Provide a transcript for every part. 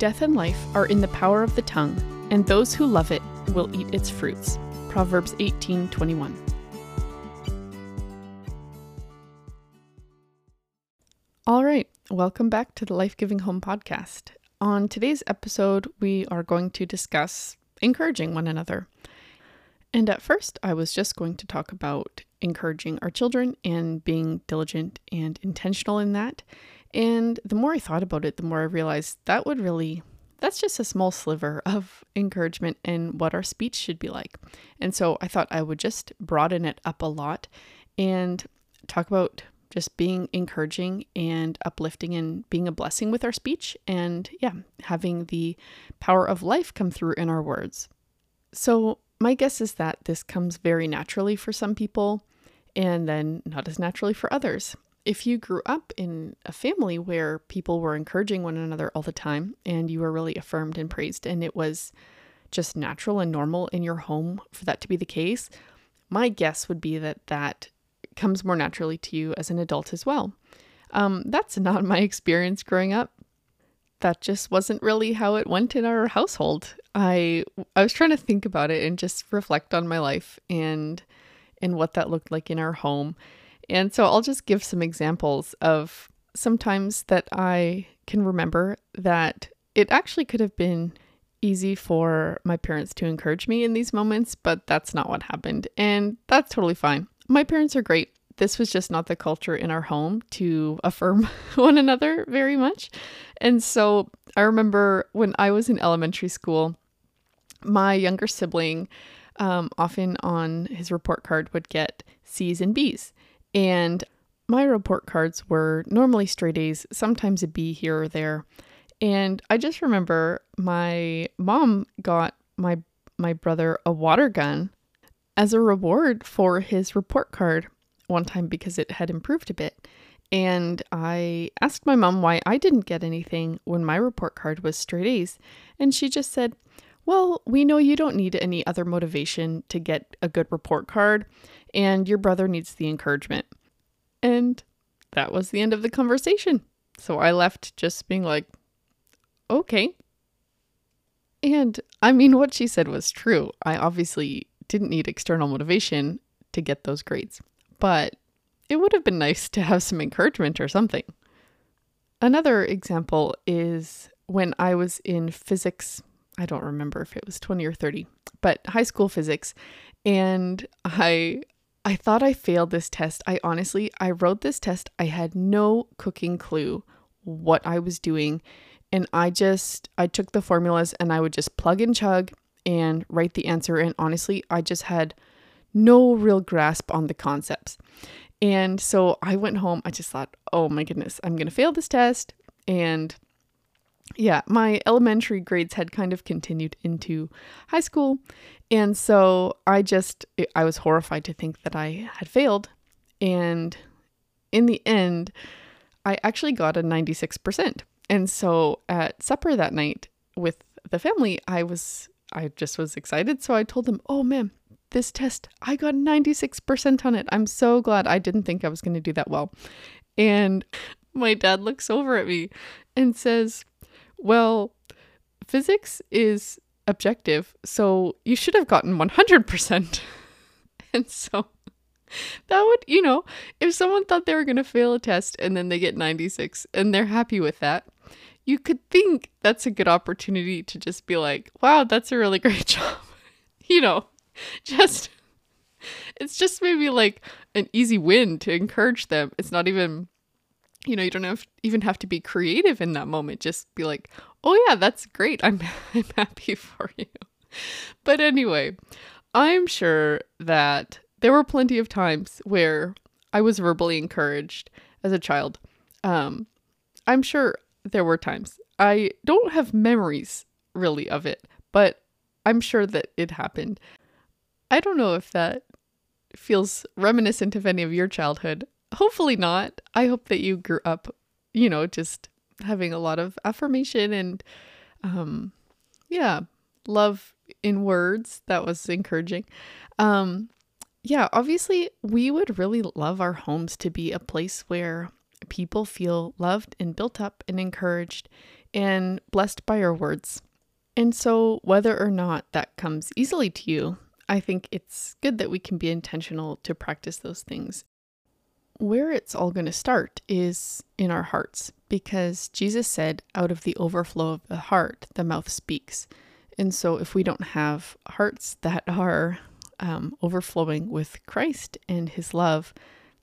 Death and life are in the power of the tongue, and those who love it will eat its fruits. Proverbs 18:21. All right, welcome back to the Life Giving Home podcast. On today's episode, we are going to discuss encouraging one another. And at first, I was just going to talk about encouraging our children and being diligent and intentional in that. And the more I thought about it, the more I realized that would really, that's just a small sliver of encouragement and what our speech should be like. And so I thought I would just broaden it up a lot and talk about just being encouraging and uplifting and being a blessing with our speech and yeah having the power of life come through in our words so my guess is that this comes very naturally for some people and then not as naturally for others if you grew up in a family where people were encouraging one another all the time and you were really affirmed and praised and it was just natural and normal in your home for that to be the case my guess would be that that comes more naturally to you as an adult as well. Um, that's not my experience growing up. That just wasn't really how it went in our household. I I was trying to think about it and just reflect on my life and and what that looked like in our home. And so I'll just give some examples of sometimes that I can remember that it actually could have been easy for my parents to encourage me in these moments, but that's not what happened. And that's totally fine. My parents are great. This was just not the culture in our home to affirm one another very much. And so I remember when I was in elementary school, my younger sibling um, often on his report card would get C's and B's. And my report cards were normally straight A's, sometimes a B here or there. And I just remember my mom got my my brother a water gun as a reward for his report card one time because it had improved a bit. And I asked my mom why I didn't get anything when my report card was straight A's. And she just said, Well, we know you don't need any other motivation to get a good report card, and your brother needs the encouragement. And that was the end of the conversation. So I left just being like, Okay. And I mean, what she said was true. I obviously didn't need external motivation to get those grades, but it would have been nice to have some encouragement or something. Another example is when I was in physics. I don't remember if it was 20 or 30, but high school physics. And I I thought I failed this test. I honestly, I wrote this test. I had no cooking clue what I was doing. And I just, I took the formulas and I would just plug and chug and write the answer. And honestly, I just had no real grasp on the concepts. And so I went home. I just thought, oh my goodness, I'm going to fail this test. And yeah, my elementary grades had kind of continued into high school. And so I just, I was horrified to think that I had failed. And in the end, I actually got a 96%. And so at supper that night with the family, I was I just was excited. So I told them, oh man, this test, I got 96% on it. I'm so glad I didn't think I was going to do that well. And my dad looks over at me and says, well, physics is objective, so you should have gotten 100%. and so that would, you know, if someone thought they were going to fail a test and then they get 96 and they're happy with that, you could think that's a good opportunity to just be like, wow, that's a really great job. you know, just, it's just maybe like an easy win to encourage them. It's not even, you know, you don't have, even have to be creative in that moment. Just be like, oh yeah, that's great. I'm, I'm happy for you. But anyway, I'm sure that there were plenty of times where I was verbally encouraged as a child. Um, I'm sure there were times. I don't have memories really of it, but I'm sure that it happened. I don't know if that feels reminiscent of any of your childhood. Hopefully not. I hope that you grew up, you know, just having a lot of affirmation and um yeah, love in words. That was encouraging. Um yeah, obviously we would really love our homes to be a place where people feel loved and built up and encouraged and blessed by our words. And so, whether or not that comes easily to you, I think it's good that we can be intentional to practice those things. Where it's all going to start is in our hearts, because Jesus said, out of the overflow of the heart, the mouth speaks. And so, if we don't have hearts that are um, overflowing with Christ and His love,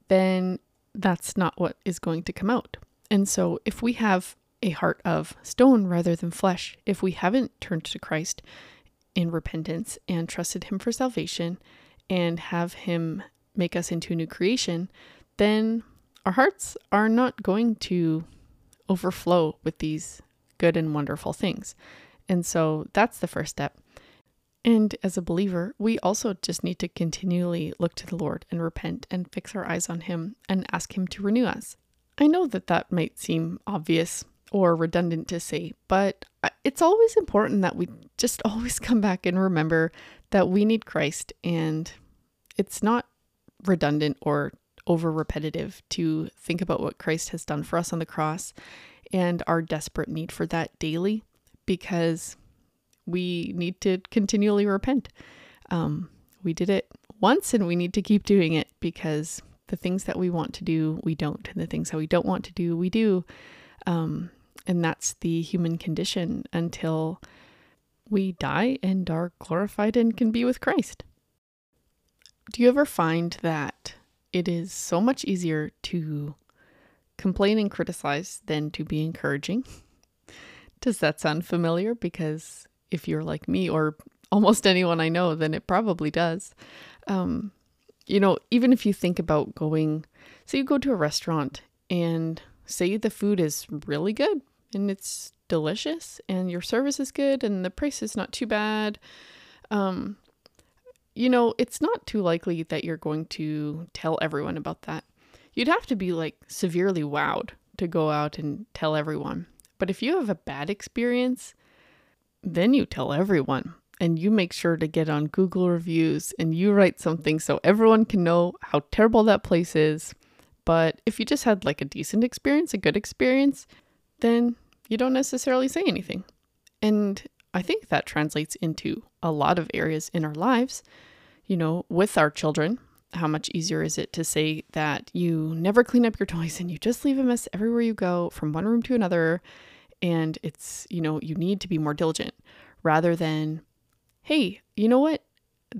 then that's not what is going to come out. And so, if we have a heart of stone rather than flesh, if we haven't turned to Christ in repentance and trusted Him for salvation and have Him make us into a new creation, then our hearts are not going to overflow with these good and wonderful things. And so that's the first step. And as a believer, we also just need to continually look to the Lord and repent and fix our eyes on Him and ask Him to renew us. I know that that might seem obvious or redundant to say, but it's always important that we just always come back and remember that we need Christ and it's not redundant or over repetitive to think about what Christ has done for us on the cross and our desperate need for that daily because we need to continually repent. Um, we did it once and we need to keep doing it because the things that we want to do, we don't. And the things that we don't want to do, we do. Um, and that's the human condition until we die and are glorified and can be with Christ. Do you ever find that it is so much easier to complain and criticize than to be encouraging? Does that sound familiar? Because if you're like me or almost anyone I know, then it probably does. Um, you know, even if you think about going, say you go to a restaurant and say the food is really good and it's delicious and your service is good and the price is not too bad. Um, you know, it's not too likely that you're going to tell everyone about that. You'd have to be like severely wowed to go out and tell everyone. But if you have a bad experience, then you tell everyone and you make sure to get on Google reviews and you write something so everyone can know how terrible that place is. But if you just had like a decent experience, a good experience, then you don't necessarily say anything. And I think that translates into a lot of areas in our lives. You know, with our children, how much easier is it to say that you never clean up your toys and you just leave a mess everywhere you go from one room to another and it's, you know, you need to be more diligent rather than, hey, you know what?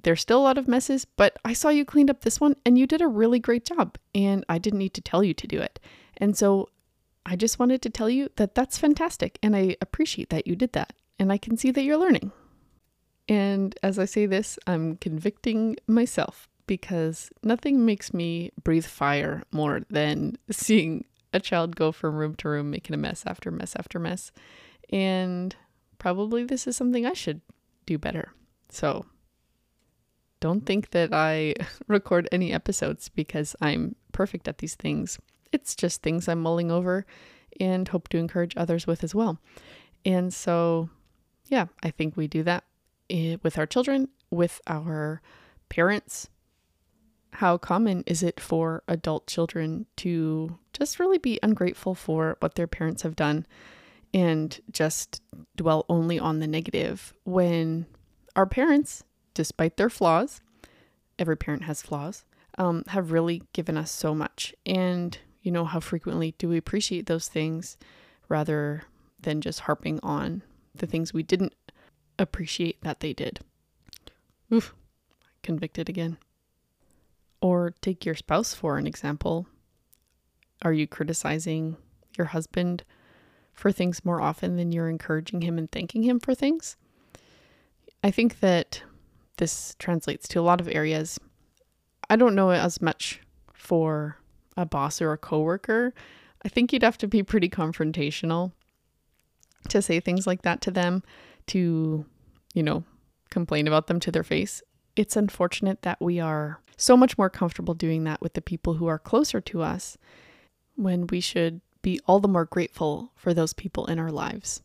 There's still a lot of messes, but I saw you cleaned up this one and you did a really great job and I didn't need to tell you to do it. And so I just wanted to tell you that that's fantastic and I appreciate that you did that and I can see that you're learning. And as I say this, I'm convicting myself because nothing makes me breathe fire more than seeing a child go from room to room making a mess after mess after mess. And probably this is something I should do better. So don't think that I record any episodes because I'm perfect at these things. It's just things I'm mulling over and hope to encourage others with as well. And so, yeah, I think we do that eh, with our children, with our parents. How common is it for adult children to just really be ungrateful for what their parents have done and just dwell only on the negative when our parents, despite their flaws, every parent has flaws, um, have really given us so much. And you know, how frequently do we appreciate those things rather than just harping on the things we didn't appreciate that they did? Oof, convicted again. Or take your spouse for an example. Are you criticizing your husband for things more often than you're encouraging him and thanking him for things? I think that this translates to a lot of areas. I don't know as much for a boss or a coworker, I think you'd have to be pretty confrontational to say things like that to them, to, you know, complain about them to their face. It's unfortunate that we are so much more comfortable doing that with the people who are closer to us when we should be all the more grateful for those people in our lives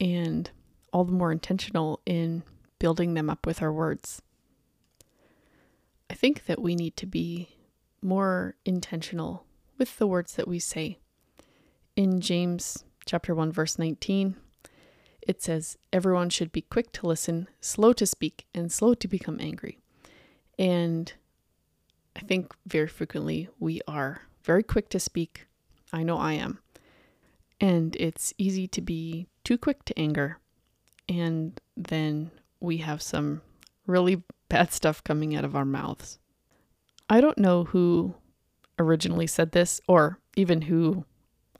and all the more intentional in building them up with our words. I think that we need to be more intentional with the words that we say. In James chapter 1 verse 19, it says everyone should be quick to listen, slow to speak, and slow to become angry. And I think very frequently we are very quick to speak. I know I am. And it's easy to be too quick to anger. And then we have some really bad stuff coming out of our mouths. I don't know who originally said this or even who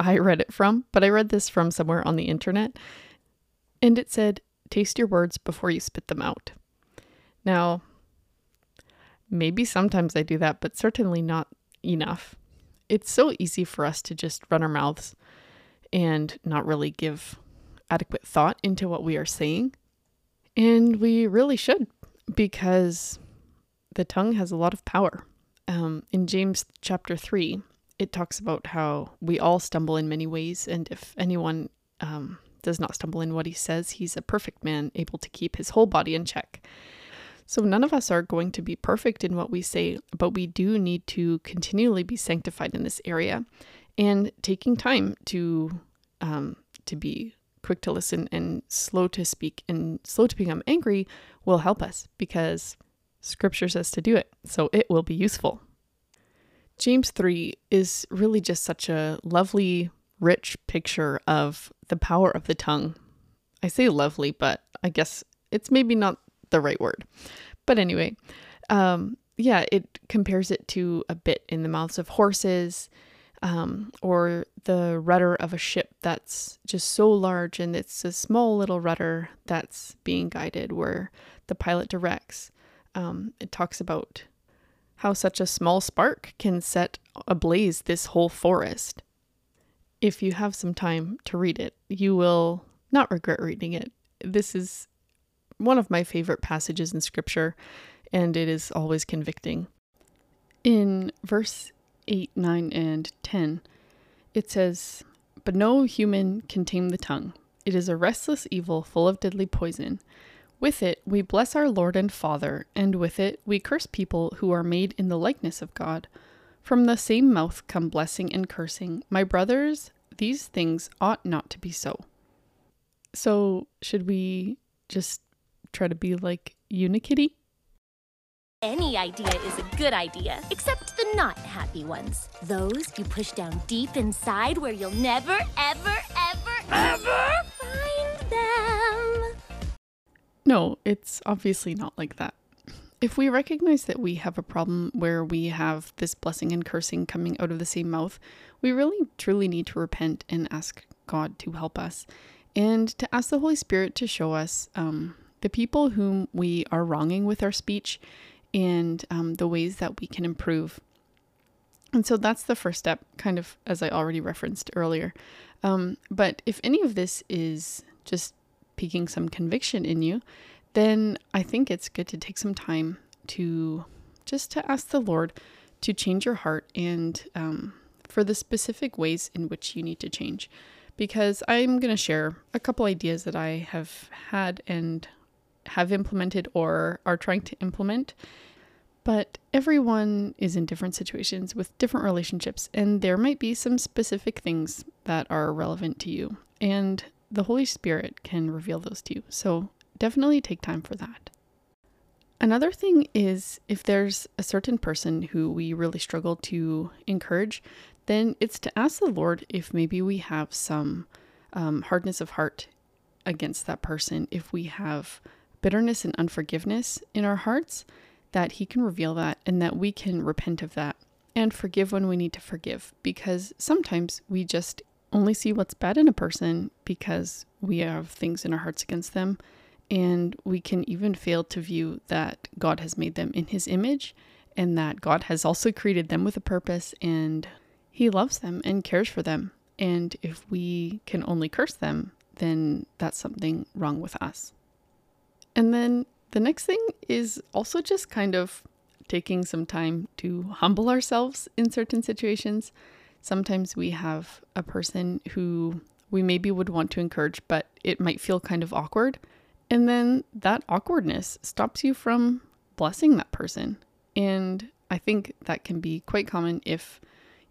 I read it from, but I read this from somewhere on the internet. And it said, Taste your words before you spit them out. Now, maybe sometimes I do that, but certainly not enough. It's so easy for us to just run our mouths and not really give adequate thought into what we are saying. And we really should because the tongue has a lot of power. Um, in James chapter 3, it talks about how we all stumble in many ways, and if anyone um, does not stumble in what he says, he's a perfect man, able to keep his whole body in check. So, none of us are going to be perfect in what we say, but we do need to continually be sanctified in this area and taking time to um, to be quick to listen and slow to speak and slow to become angry will help us because scripture says to do it. So it will be useful. James 3 is really just such a lovely, rich picture of the power of the tongue. I say lovely, but I guess it's maybe not the right word. But anyway, um, yeah, it compares it to a bit in the mouths of horses um, or the rudder of a ship that's just so large and it's a small little rudder that's being guided where the pilot directs. Um, it talks about how such a small spark can set ablaze this whole forest. If you have some time to read it, you will not regret reading it. This is one of my favorite passages in scripture, and it is always convicting. In verse 8, 9, and 10, it says, But no human can tame the tongue. It is a restless evil full of deadly poison. With it we bless our Lord and Father, and with it we curse people who are made in the likeness of God. From the same mouth come blessing and cursing. My brothers, these things ought not to be so. So, should we just try to be like Unikitty? Any idea is a good idea, except the not happy ones. Those you push down deep inside where you'll never, ever, ever, ever No, it's obviously not like that. If we recognize that we have a problem where we have this blessing and cursing coming out of the same mouth, we really truly need to repent and ask God to help us and to ask the Holy Spirit to show us um, the people whom we are wronging with our speech and um, the ways that we can improve. And so that's the first step, kind of as I already referenced earlier. Um, but if any of this is just piquing some conviction in you, then I think it's good to take some time to just to ask the Lord to change your heart and um, for the specific ways in which you need to change. Because I'm going to share a couple ideas that I have had and have implemented or are trying to implement. But everyone is in different situations with different relationships, and there might be some specific things that are relevant to you. And the Holy Spirit can reveal those to you. So definitely take time for that. Another thing is if there's a certain person who we really struggle to encourage, then it's to ask the Lord if maybe we have some um, hardness of heart against that person, if we have bitterness and unforgiveness in our hearts, that He can reveal that and that we can repent of that and forgive when we need to forgive. Because sometimes we just only see what's bad in a person because we have things in our hearts against them. And we can even fail to view that God has made them in His image and that God has also created them with a purpose and He loves them and cares for them. And if we can only curse them, then that's something wrong with us. And then the next thing is also just kind of taking some time to humble ourselves in certain situations. Sometimes we have a person who we maybe would want to encourage, but it might feel kind of awkward. And then that awkwardness stops you from blessing that person. And I think that can be quite common if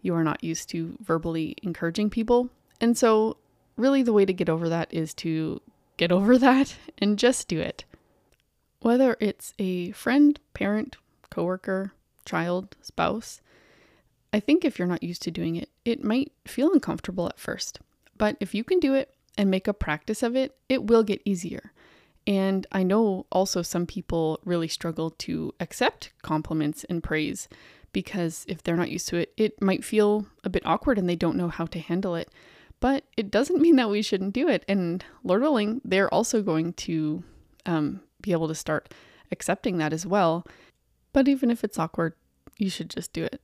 you are not used to verbally encouraging people. And so really the way to get over that is to get over that and just do it. Whether it's a friend, parent, coworker, child, spouse, I think if you're not used to doing it, it might feel uncomfortable at first. But if you can do it and make a practice of it, it will get easier. And I know also some people really struggle to accept compliments and praise because if they're not used to it, it might feel a bit awkward and they don't know how to handle it. But it doesn't mean that we shouldn't do it. And Lord willing, they're also going to um, be able to start accepting that as well. But even if it's awkward, you should just do it.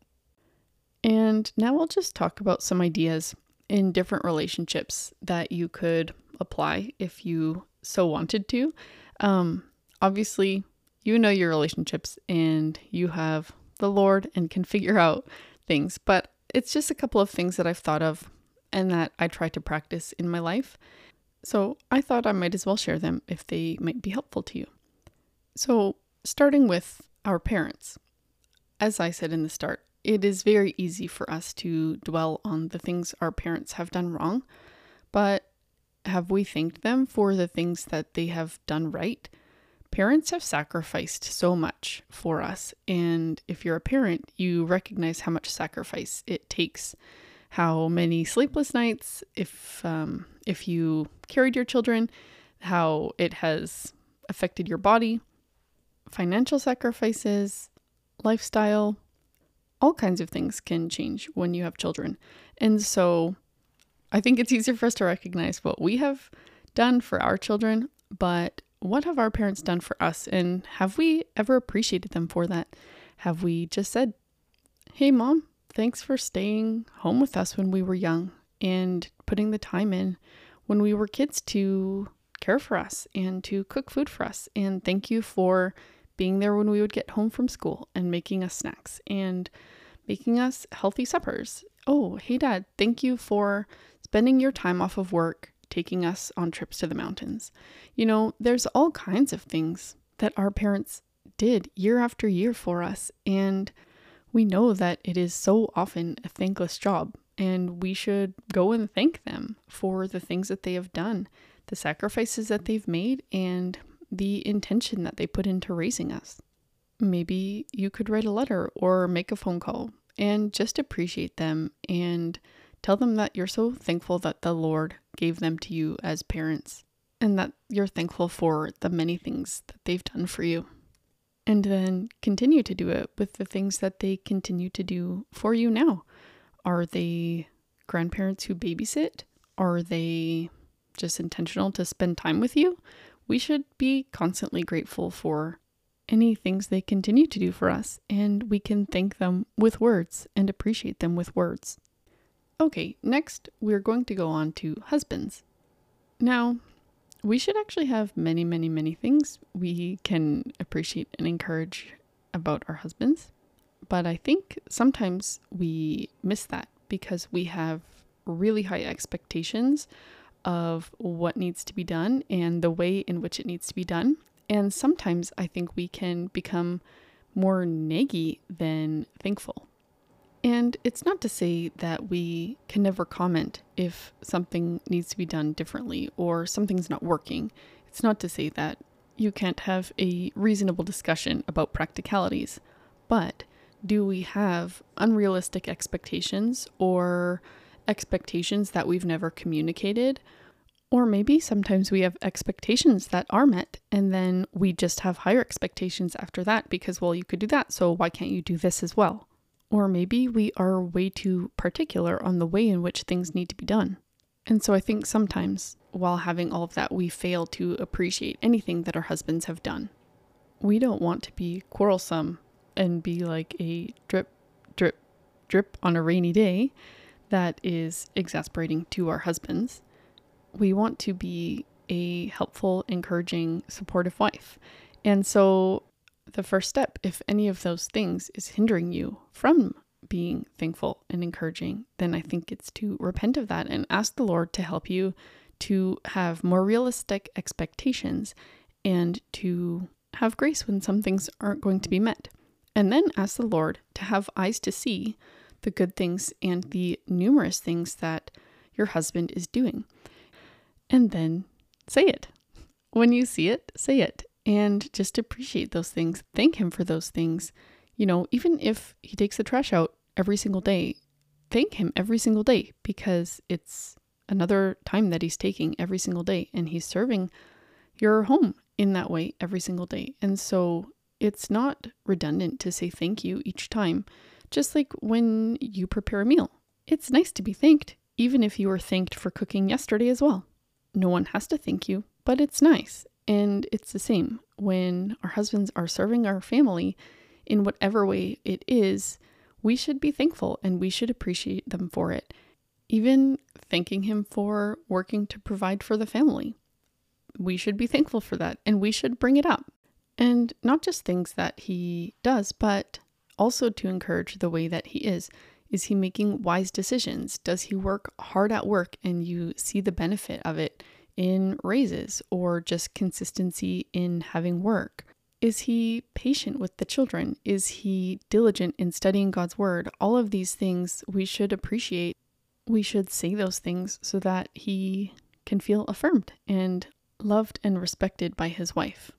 And now I'll just talk about some ideas in different relationships that you could apply if you so wanted to. Um, obviously, you know your relationships and you have the Lord and can figure out things, but it's just a couple of things that I've thought of and that I try to practice in my life. So I thought I might as well share them if they might be helpful to you. So, starting with our parents. As I said in the start, it is very easy for us to dwell on the things our parents have done wrong, but have we thanked them for the things that they have done right? Parents have sacrificed so much for us, and if you're a parent, you recognize how much sacrifice it takes. How many sleepless nights, if um, if you carried your children, how it has affected your body, financial sacrifices, lifestyle, all kinds of things can change when you have children. And so I think it's easier for us to recognize what we have done for our children, but what have our parents done for us? And have we ever appreciated them for that? Have we just said, hey, mom, thanks for staying home with us when we were young and putting the time in when we were kids to care for us and to cook food for us? And thank you for being there when we would get home from school and making us snacks and making us healthy suppers. Oh, hey, dad, thank you for spending your time off of work, taking us on trips to the mountains. You know, there's all kinds of things that our parents did year after year for us. And we know that it is so often a thankless job. And we should go and thank them for the things that they have done, the sacrifices that they've made, and the intention that they put into raising us. Maybe you could write a letter or make a phone call and just appreciate them and tell them that you're so thankful that the Lord gave them to you as parents and that you're thankful for the many things that they've done for you. And then continue to do it with the things that they continue to do for you now. Are they grandparents who babysit? Are they just intentional to spend time with you? We should be constantly grateful for any things they continue to do for us, and we can thank them with words and appreciate them with words. Okay, next we're going to go on to husbands. Now, we should actually have many, many, many things we can appreciate and encourage about our husbands, but I think sometimes we miss that because we have really high expectations of what needs to be done and the way in which it needs to be done. And sometimes I think we can become more naggy than thankful. And it's not to say that we can never comment if something needs to be done differently or something's not working. It's not to say that you can't have a reasonable discussion about practicalities. But do we have unrealistic expectations or expectations that we've never communicated. Or maybe sometimes we have expectations that are met and then we just have higher expectations after that because, well, you could do that, so why can't you do this as well? Or maybe we are way too particular on the way in which things need to be done. And so I think sometimes while having all of that, we fail to appreciate anything that our husbands have done. We don't want to be quarrelsome and be like a drip, drip, drip on a rainy day that is exasperating to our husbands. We want to be a helpful, encouraging, supportive wife. And so, the first step, if any of those things is hindering you from being thankful and encouraging, then I think it's to repent of that and ask the Lord to help you to have more realistic expectations and to have grace when some things aren't going to be met. And then ask the Lord to have eyes to see the good things and the numerous things that your husband is doing. and then say it. When you see it, say it and just appreciate those things. Thank him for those things. You know, even if he takes the trash out every single day, thank him every single day because it's another time that he's taking every single day and he's serving your home in that way every single day. And so it's not redundant to say thank you each time, just like when you prepare a meal. It's nice to be thanked, even if you were thanked for cooking yesterday as well. No one has to thank you, but it's nice. And it's the same when our husbands are serving our family in whatever way it is, we should be thankful and we should appreciate them for it. Even thanking him for working to provide for the family. We should be thankful for that and we should bring it up. And not just things that he does, but also to encourage the way that he is. Is he making wise decisions? Does he work hard at work and you see the benefit of it in raises or just consistency in having work? Is he patient with the children? Is he diligent in studying God's word? All of these things we should appreciate. We should say those things so that he can feel affirmed and loved and respected by his wife.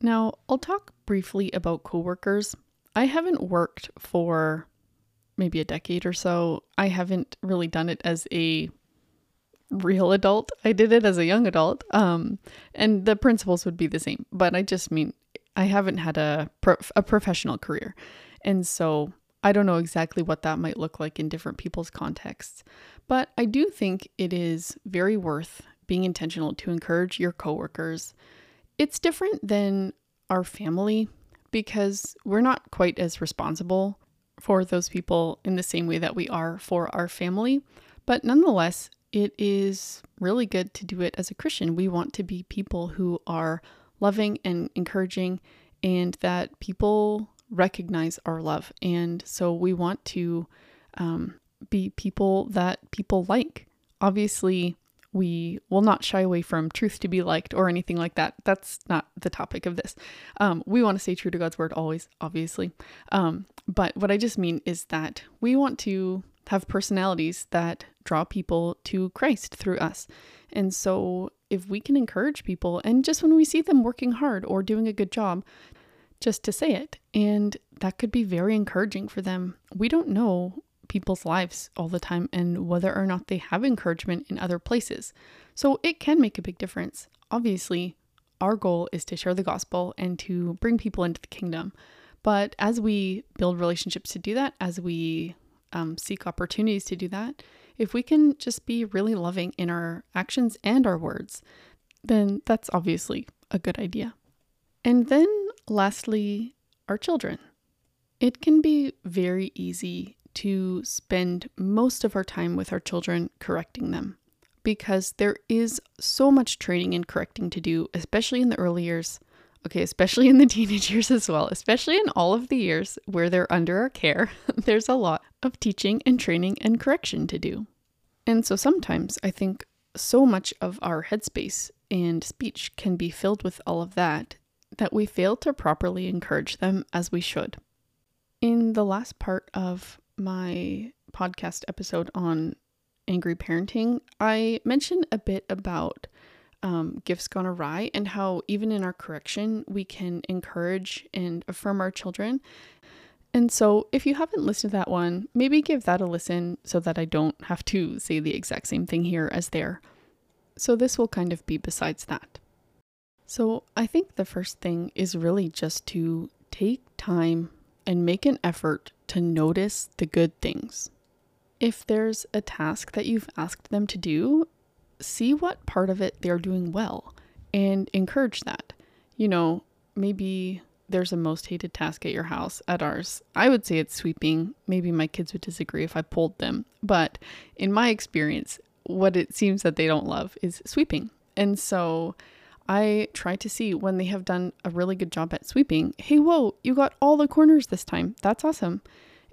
Now, I'll talk briefly about coworkers. I haven't worked for maybe a decade or so. I haven't really done it as a real adult. I did it as a young adult. Um, and the principles would be the same, but I just mean I haven't had a a professional career. And so I don't know exactly what that might look like in different people's contexts. But I do think it is very worth being intentional to encourage your coworkers. It's different than our family because we're not quite as responsible for those people in the same way that we are for our family. But nonetheless, it is really good to do it as a Christian. We want to be people who are loving and encouraging and that people recognize our love. And so we want to um, be people that people like. Obviously, we will not shy away from truth to be liked or anything like that. That's not the topic of this. Um, we want to stay true to God's word always, obviously. Um, but what I just mean is that we want to have personalities that draw people to Christ through us. And so if we can encourage people, and just when we see them working hard or doing a good job, just to say it. And that could be very encouraging for them. We don't know people's lives all the time and whether or not they have encouragement in other places. So it can make a big difference. Obviously, our goal is to share the gospel and to bring people into the kingdom. But as we build relationships to do that, as we um, seek opportunities to do that, if we can just be really loving in our actions and our words, then that's obviously a good idea. And then lastly, our children. It can be very easy to spend most of our time with our children correcting them because there is so much training and correcting to do, especially in the early years. Okay, especially in the teenage years as well, especially in all of the years where they're under our care, there's a lot of teaching and training and correction to do. And so sometimes I think so much of our headspace and speech can be filled with all of that that we fail to properly encourage them as we should. In the last part of my podcast episode on angry parenting, I mentioned a bit about um, gifts gone awry and how even in our correction, we can encourage and affirm our children. And so, if you haven't listened to that one, maybe give that a listen so that I don't have to say the exact same thing here as there. So, this will kind of be besides that. So, I think the first thing is really just to take time and make an effort to notice the good things. If there's a task that you've asked them to do, see what part of it they're doing well and encourage that. You know, maybe there's a most hated task at your house. At ours, I would say it's sweeping. Maybe my kids would disagree if I polled them. But in my experience, what it seems that they don't love is sweeping. And so I try to see when they have done a really good job at sweeping, hey, whoa, you got all the corners this time. That's awesome.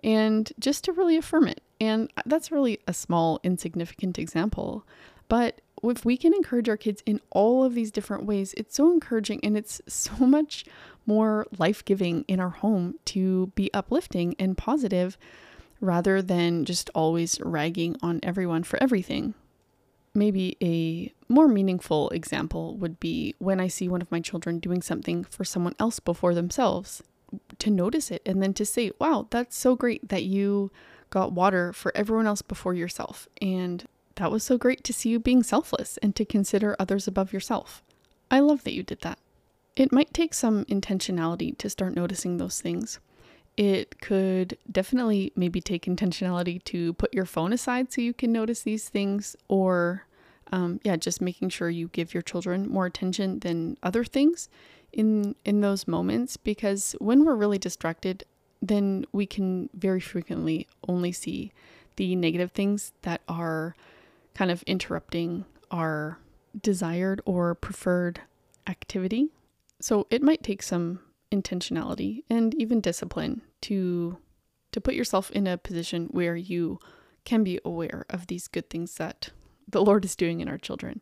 And just to really affirm it. And that's really a small, insignificant example. But if we can encourage our kids in all of these different ways, it's so encouraging and it's so much more life giving in our home to be uplifting and positive rather than just always ragging on everyone for everything. Maybe a more meaningful example would be when I see one of my children doing something for someone else before themselves, to notice it and then to say, wow, that's so great that you got water for everyone else before yourself. And that was so great to see you being selfless and to consider others above yourself. I love that you did that. It might take some intentionality to start noticing those things. It could definitely maybe take intentionality to put your phone aside so you can notice these things, or um, yeah, just making sure you give your children more attention than other things in in those moments. Because when we're really distracted, then we can very frequently only see the negative things that are kind of interrupting our desired or preferred activity. So it might take some intentionality and even discipline to to put yourself in a position where you can be aware of these good things that the Lord is doing in our children.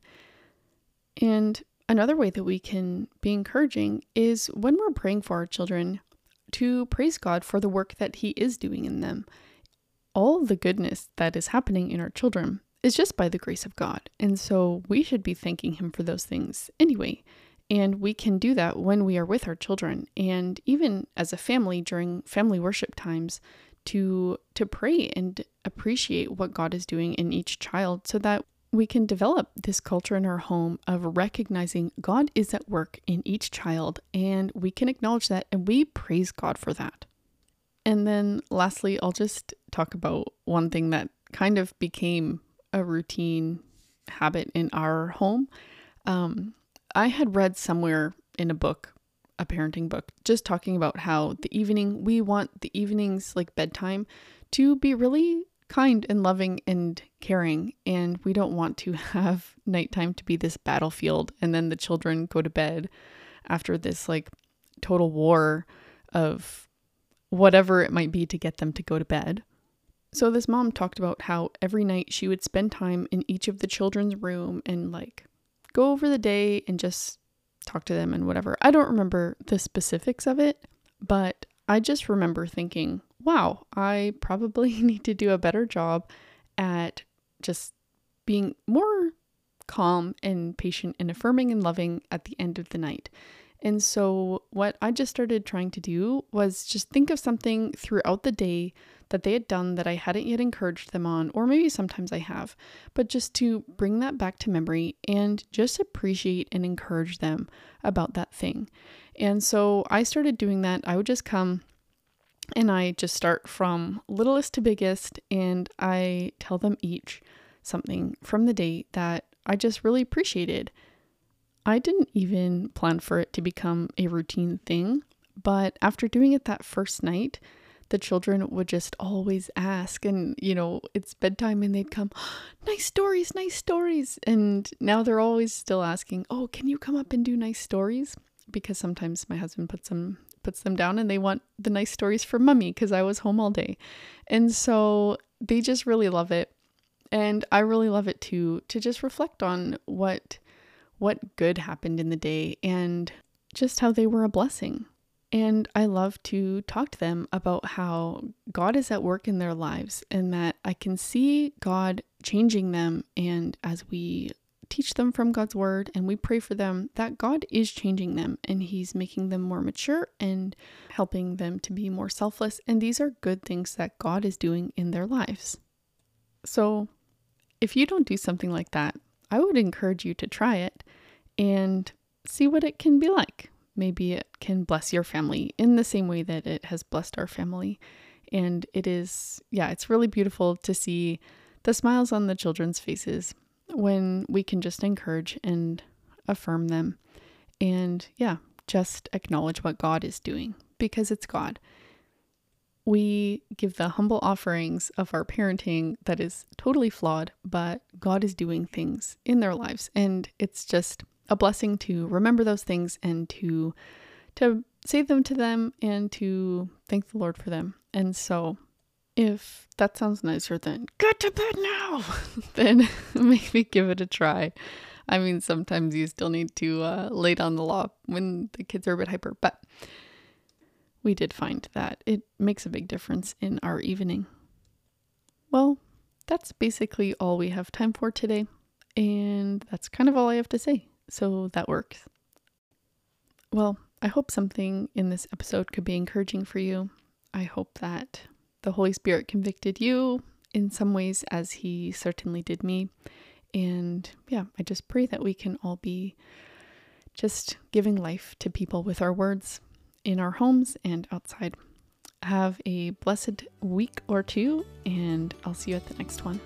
And another way that we can be encouraging is when we're praying for our children to praise God for the work that He is doing in them. All the goodness that is happening in our children is just by the grace of God. And so we should be thanking Him for those things anyway. And we can do that when we are with our children and even as a family during family worship times to to pray and appreciate what God is doing in each child so that we can develop this culture in our home of recognizing God is at work in each child and we can acknowledge that and we praise God for that. And then lastly, I'll just talk about one thing that kind of became a routine habit in our home. Um, I had read somewhere in a book, a parenting book, just talking about how the evening, we want the evenings, like bedtime, to be really kind and loving and caring. And we don't want to have nighttime to be this battlefield and then the children go to bed after this like total war of whatever it might be to get them to go to bed. So this mom talked about how every night she would spend time in each of the children's room and like go over the day and just talk to them and whatever. I don't remember the specifics of it, but I just remember thinking, wow, I probably need to do a better job at just being more calm and patient and affirming and loving at the end of the night. And so, what I just started trying to do was just think of something throughout the day that they had done that I hadn't yet encouraged them on, or maybe sometimes I have, but just to bring that back to memory and just appreciate and encourage them about that thing. And so I started doing that. I would just come and I just start from littlest to biggest, and I tell them each something from the day that I just really appreciated. I didn't even plan for it to become a routine thing, but after doing it that first night, the children would just always ask and you know it's bedtime and they'd come nice stories nice stories. And now they're always still asking oh can you come up and do nice stories? Because sometimes my husband puts them puts them down and they want the nice stories for mummy because I was home all day. And so they just really love it. And I really love it too to just reflect on what what good happened in the day and just how they were a blessing and I love to talk to them about how God is at work in their lives and that I can see God changing them. And as we teach them from God's word and we pray for them, that God is changing them and He's making them more mature and helping them to be more selfless. And these are good things that God is doing in their lives. So if you don't do something like that, I would encourage you to try it and see what it can be like maybe it can bless your family in the same way that it has blessed our family. And it is, yeah, it's really beautiful to see the smiles on the children's faces when we can just encourage and affirm them. And yeah, just acknowledge what God is doing because it's God. We give the humble offerings of our parenting that is totally flawed, but God is doing things in their lives. And it's just a blessing to remember those things and to to say them to them and to thank the Lord for them. And so if that sounds nicer than get to bed now, then maybe give it a try. I mean, sometimes you still need to uh, lay down the law when the kids are a bit hyper, but we did find that it makes a big difference in our evening. Well, that's basically all we have time for today. And that's kind of all I have to say. So that works. Well, I hope something in this episode could be encouraging for you. I hope that the Holy Spirit convicted you in some ways, as He certainly did me. And yeah, I just pray that we can all be just giving life to people with our words in our homes and outside. Have a blessed week or two, and I'll see you at the next one.